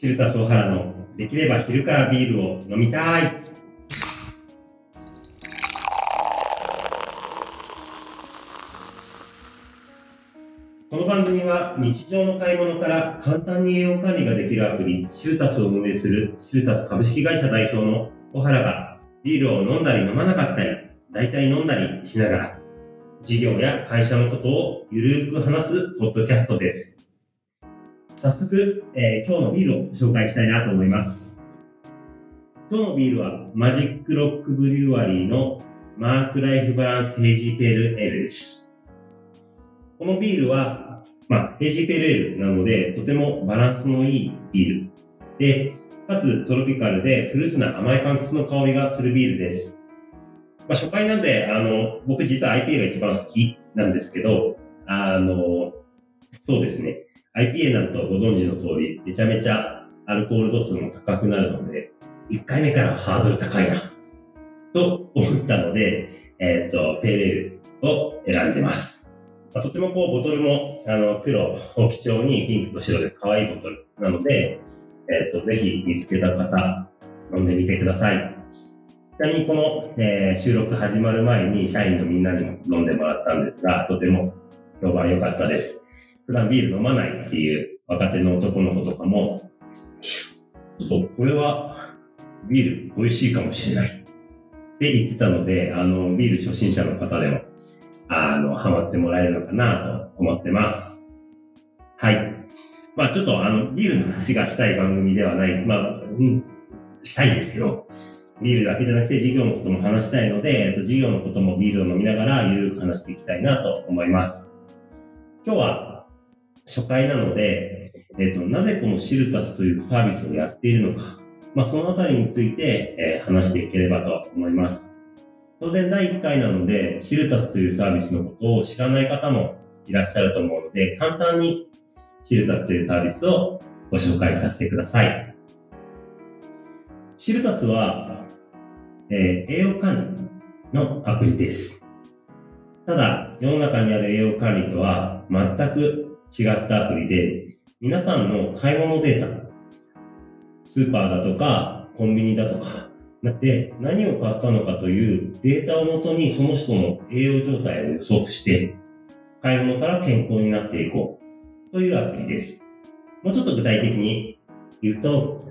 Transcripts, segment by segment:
シルタソハラのできれば昼からビールを飲みたい。この番組は日常の買い物から簡単に栄養管理ができるアプリシルタスを運営するシルタス株式会社代表の小原がビールを飲んだり飲まなかったり、大体飲んだりしながら事業や会社のことをゆるく話すポッドキャストです。早速、えー、今日のビールを紹介したいなと思います。今日のビールはマジックロックブリュワリーのマークライフバランスヘイジーペールエールです。このビールは、まあ、ヘイジーペールエールなので、とてもバランスのいいビール。で、かつトロピカルでフルーツな甘い柑橘の香りがするビールです。まあ、初回なんで、あの、僕実は IPA が一番好きなんですけど、あの、そうですね。IPA になるとご存知の通り、めちゃめちゃアルコール度数も高くなるので、1回目からハードル高いな、と思ったので、えっ、と、ペーレールを選んでます。まあ、とてもこう、ボトルも、あの、黒を基調にピンクと白で可愛いボトルなので、えっ、と、ぜひ見つけた方、飲んでみてください。ちなみにこの、えー、収録始まる前に社員のみんなにも飲んでもらったんですが、とても評判良かったです。普段ビール飲まないっていう若手の男の子とかも、ちょっとこれはビール美味しいかもしれないって言ってたので、あの、ビール初心者の方でも、あの、ハマってもらえるのかなと思ってます。はい。まあちょっとあの、ビールの話がしたい番組ではない、まあ、うん、したいんですけど、ビールだけじゃなくて事業のことも話したいので、事業のこともビールを飲みながらゆるく話していきたいなと思います。今日は初回なので、えっ、と、なぜこのシルタスというサービスをやっているのか、まあ、そのあたりについて、えー、話していければと思います。当然第1回なので、シルタスというサービスのことを知らない方もいらっしゃると思うので、簡単にシルタスというサービスをご紹介させてください。シルタスは、えー、栄養管理のアプリです。ただ、世の中にある栄養管理とは全く違ったアプリで、皆さんの買い物データ、スーパーだとか、コンビニだとか、で、何を買ったのかというデータをもとにその人の栄養状態を予測して、買い物から健康になっていこうというアプリです。もうちょっと具体的に言うと、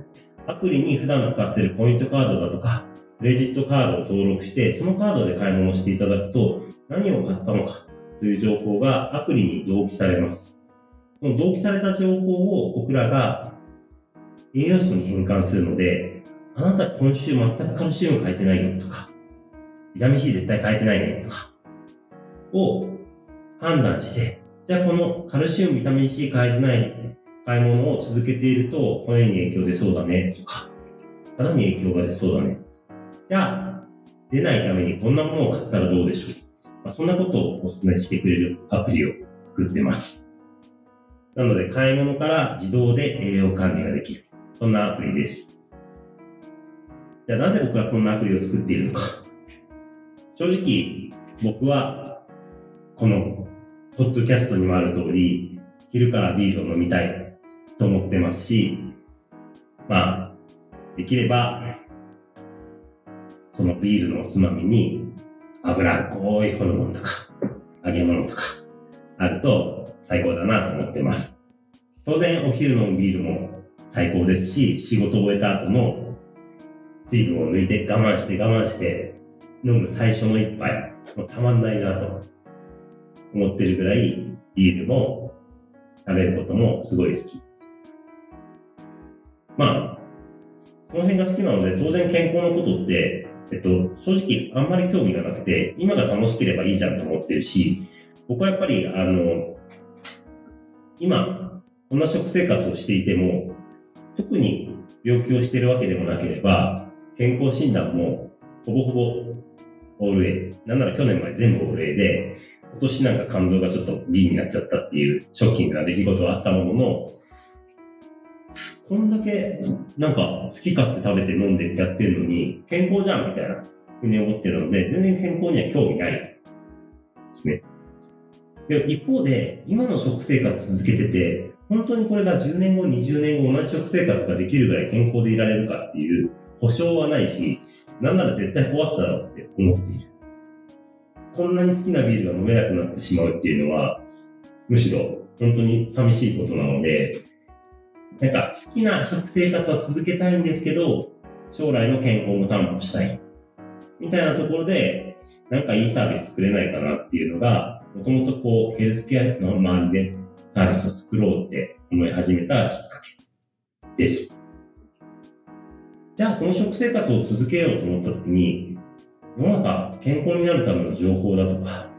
アプリに普段使っているポイントカードだとか、クレジットカードを登録して、そのカードで買い物していただくと、何を買ったのかという情報がアプリに同期されます。その同期された情報を僕らが栄養素に変換するので、あなた今週全くカルシウム変えてないよとか、ビタミン C 絶対変えてないねとか、を判断して、じゃあこのカルシウム、ビタミン C 変えてない買い物を続けていると骨に影響出そうだねとか、肌に影響が出そうだね。じゃあ、出ないためにこんなものを買ったらどうでしょう？まあ、そんなことをお勧めしてくれるアプリを作ってます。なので、買い物から自動で栄養管理ができる。そんなアプリです。じゃあなぜ僕はこんなアプリを作っているのか。正直、僕は、この、ポッドキャストにもある通り、昼からビールを飲みたいと思ってますし、まあ、できれば、そのビールのおつまみに、脂っこいホルモンとか、揚げ物とか、あると最高だなと思ってます。当然お昼のビールも最高ですし、仕事を終えた後の水分を抜いて我慢して我慢して飲む最初の一杯、もうたまんないなと思ってるぐらいビールも食べることもすごい好き。まあ、その辺が好きなので当然健康のことって、えっと、正直あんまり興味がなくて、今が楽しければいいじゃんと思ってるし、僕はやっぱり、あの、今、こんな食生活をしていても、特に病気をしているわけでもなければ、健康診断もほぼほぼオール A。なんなら去年まで全部オール A で、今年なんか肝臓がちょっと B になっちゃったっていうショッキングな出来事はあったものの、こんだけなんか好き勝手食べて飲んでやってるのに健康じゃんみたいなふうに思ってるので、全然健康には興味ないですね。で一方で、今の食生活続けてて、本当にこれが10年後、20年後同じ食生活ができるぐらい健康でいられるかっていう保証はないし、なんなら絶対壊すだろうって思っている。こんなに好きなビールが飲めなくなってしまうっていうのは、むしろ本当に寂しいことなので、なんか好きな食生活は続けたいんですけど、将来の健康も担保したい。みたいなところで、なんかいいサービス作れないかなっていうのが、もともとこう、ヘルスケアの周りでサービスを作ろうって思い始めたきっかけです。じゃあその食生活を続けようと思った時に、世の中健康になるための情報だとか、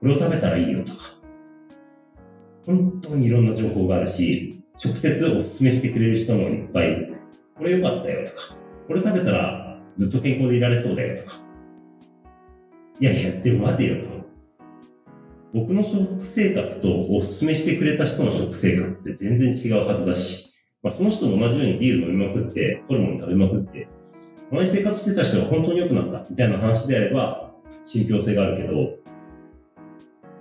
これを食べたらいいよとか、本当にいろんな情報があるし、直接おすすめしてくれる人もいっぱいいる。これ良かったよとか、これ食べたらずっと健康でいられそうだよとか。いやいや、でも待てよと。僕の食生活とおすすめしてくれた人の食生活って全然違うはずだし、まあ、その人も同じようにビール飲みまくって、ホルモン食べまくって、同じ生活してた人が本当に良くなったみたいな話であれば、信憑性があるけど、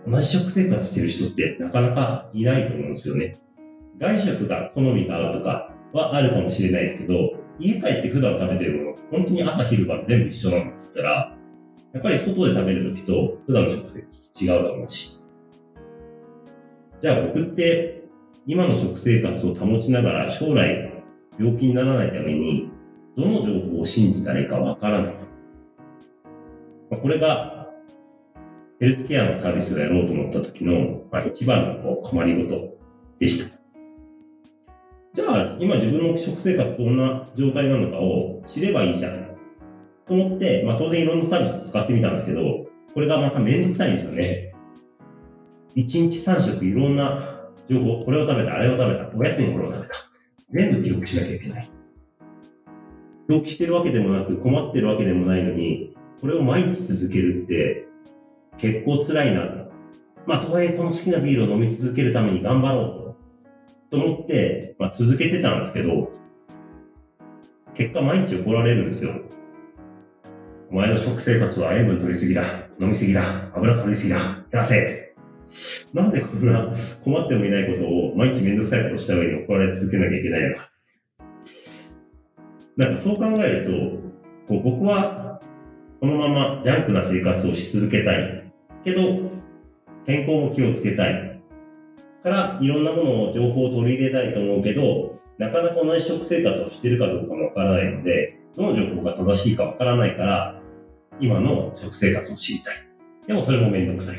同じ食生活してる人ってなかなかいないと思うんですよね。外食が好みが合うとかはあるかもしれないですけど、家帰って普段食べてるもの、本当に朝昼晩全部一緒なんって言ったら、やっぱり外で食べるときと普段の食生活違うと思うし。じゃあ僕って今の食生活を保ちながら将来病気にならないためにどの情報を信じたらいいかわからない。これがヘルスケアのサービスをやろうと思った時の、まあ、一番の困りごとでした。じゃあ、今自分の食生活どんな状態なのかを知ればいいじゃん。と思って、まあ当然いろんなサービス使ってみたんですけど、これがまためんどくさいんですよね。1日3食いろんな情報、これを食べた、あれを食べた、おやつにこれを食べた。全部記録しなきゃいけない。病気してるわけでもなく、困ってるわけでもないのに、これを毎日続けるって結構辛いな。まあ、とはいえこの好きなビールを飲み続けるために頑張ろうと。と思って、まあ、続けてたんですけど、結果毎日怒られるんですよ。お前の食生活は塩分取りすぎだ、飲みすぎだ、油取りすぎだ、減らせ。なんでこんな困ってもいないことを毎日めんどくさいことした上に怒られ続けなきゃいけないのか。なんかそう考えると、こう僕はこのままジャンクな生活をし続けたい。けど、健康も気をつけたい。からいろんなものを情報を取り入れたいと思うけど、なかなか同じ食生活をしてるかどうかもわからないので、どの情報が正しいかわからないから、今の食生活を知りたい。でもそれもめんどくさい。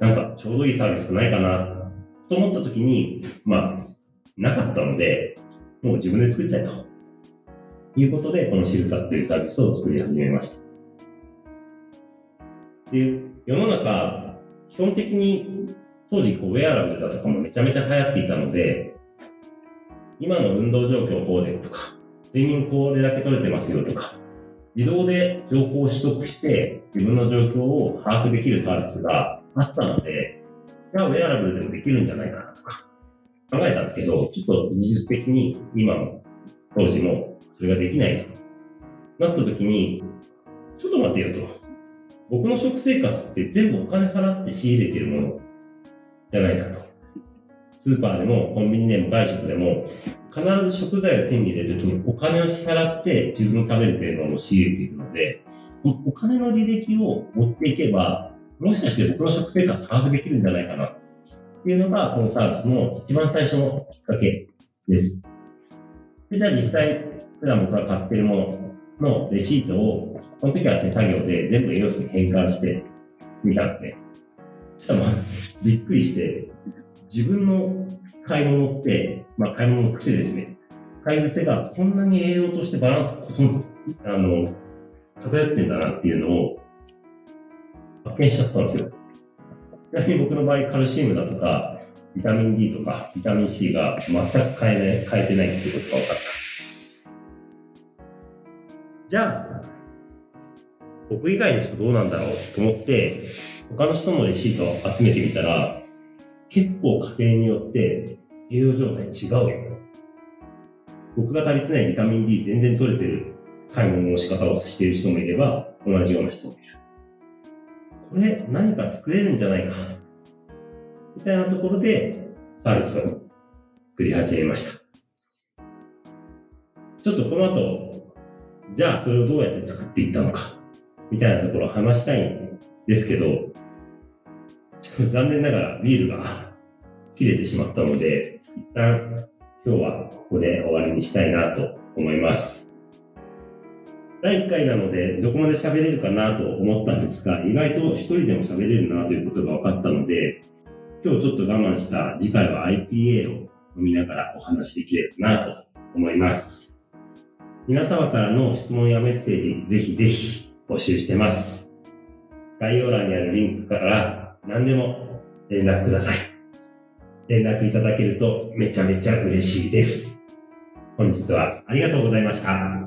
なんかちょうどいいサービスないかなと思った時に、まあ、なかったので、もう自分で作っちゃえと。いうことで、このシルタスというサービスを作り始めました。で、世の中、基本的に当時ウェアラブルだとかもめちゃめちゃ流行っていたので、今の運動状況こうですとか、睡眠これだけ取れてますよとか、自動で情報を取得して自分の状況を把握できるサービスがあったので、じゃあウェアラブルでもできるんじゃないかなとか考えたんですけど、ちょっと技術的に今も当時もそれができないとなった時に、ちょっと待ってよと。僕の食生活って全部お金払って仕入れてるものじゃないかと。スーパーでもコンビニでも外食でも必ず食材を手に入れるときにお金を支払って自分の食べる程度を仕入れているので、お金の履歴を持っていけば、もしかして僕の食生活把握できるんじゃないかなっていうのがこのサービスの一番最初のきっかけです。でじゃあ実際普段僕が買っているもののレシートを、その時は手作業で全部栄養素に変換してみたんですね。したら、びっくりして、自分の買い物って、まあ、買い物の癖ですね。買い癖がこんなに栄養としてバランス、あの、偏ってんだなっていうのを発見しちゃったんですよ。ちなみに僕の場合、カルシウムだとか、ビタミン D とか、ビタミン C が全く変えない、変えてないっていうことが分かった。じゃあ、僕以外の人どうなんだろうと思って、他の人のレシートを集めてみたら、結構家庭によって栄養状態違うよ。僕が足りてないビタミン D 全然取れてる買い物の仕方をしている人もいれば、同じような人もいる。これ何か作れるんじゃないか。みたいなところでサービスを作り始めました。ちょっとこの後、じゃあそれをどうやって作っていったのか、みたいなところを話したいんですけど、ちょっと残念ながらビールが切れてしまったので、一旦今日はここで終わりにしたいなと思います。第1回なので、どこまで喋れるかなと思ったんですが、意外と一人でも喋れるなということが分かったので、今日ちょっと我慢した次回は IPA を飲みながらお話できればなと思います。皆様からの質問やメッセージ、ぜひぜひ募集してます。概要欄にあるリンクから何でも連絡ください。連絡いただけるとめちゃめちゃ嬉しいです。本日はありがとうございました。